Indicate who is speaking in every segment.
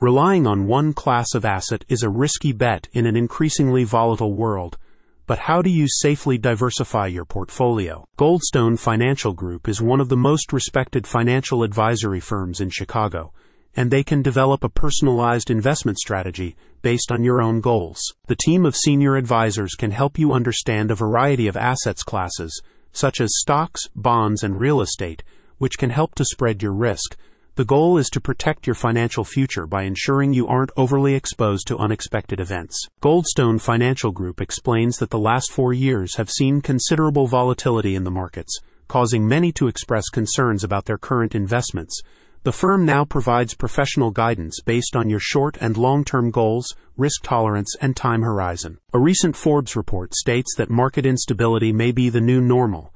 Speaker 1: Relying on one class of asset is a risky bet in an increasingly volatile world. But how do you safely diversify your portfolio? Goldstone Financial Group is one of the most respected financial advisory firms in Chicago, and they can develop a personalized investment strategy based on your own goals. The team of senior advisors can help you understand a variety of assets classes, such as stocks, bonds, and real estate, which can help to spread your risk the goal is to protect your financial future by ensuring you aren't overly exposed to unexpected events. Goldstone Financial Group explains that the last four years have seen considerable volatility in the markets, causing many to express concerns about their current investments. The firm now provides professional guidance based on your short and long term goals, risk tolerance, and time horizon. A recent Forbes report states that market instability may be the new normal,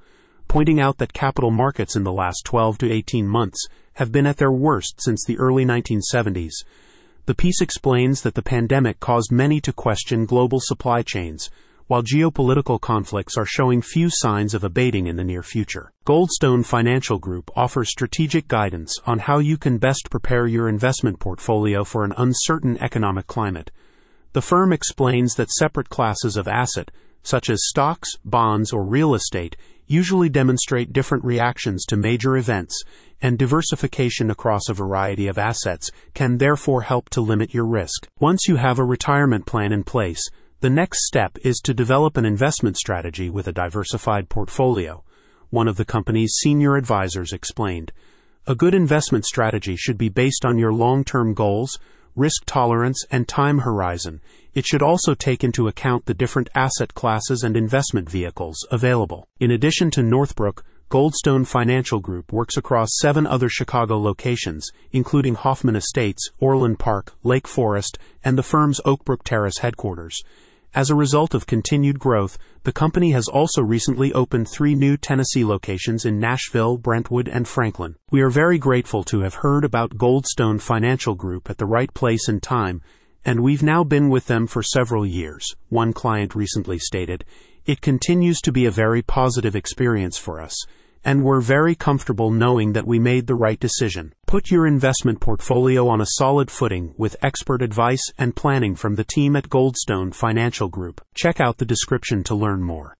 Speaker 1: pointing out that capital markets in the last 12 to 18 months have been at their worst since the early 1970s. The piece explains that the pandemic caused many to question global supply chains, while geopolitical conflicts are showing few signs of abating in the near future. Goldstone Financial Group offers strategic guidance on how you can best prepare your investment portfolio for an uncertain economic climate. The firm explains that separate classes of asset, such as stocks, bonds, or real estate, usually demonstrate different reactions to major events, and diversification across a variety of assets can therefore help to limit your risk. Once you have a retirement plan in place, the next step is to develop an investment strategy with a diversified portfolio. One of the company's senior advisors explained. A good investment strategy should be based on your long term goals, risk tolerance, and time horizon. It should also take into account the different asset classes and investment vehicles available. In addition to Northbrook, Goldstone Financial Group works across seven other Chicago locations, including Hoffman Estates, Orland Park, Lake Forest, and the firm's Oakbrook Terrace headquarters. As a result of continued growth, the company has also recently opened three new Tennessee locations in Nashville, Brentwood, and Franklin. We are very grateful to have heard about Goldstone Financial Group at the right place and time, and we've now been with them for several years. One client recently stated, It continues to be a very positive experience for us and we're very comfortable knowing that we made the right decision. Put your investment portfolio on a solid footing with expert advice and planning from the team at Goldstone Financial Group. Check out the description to learn more.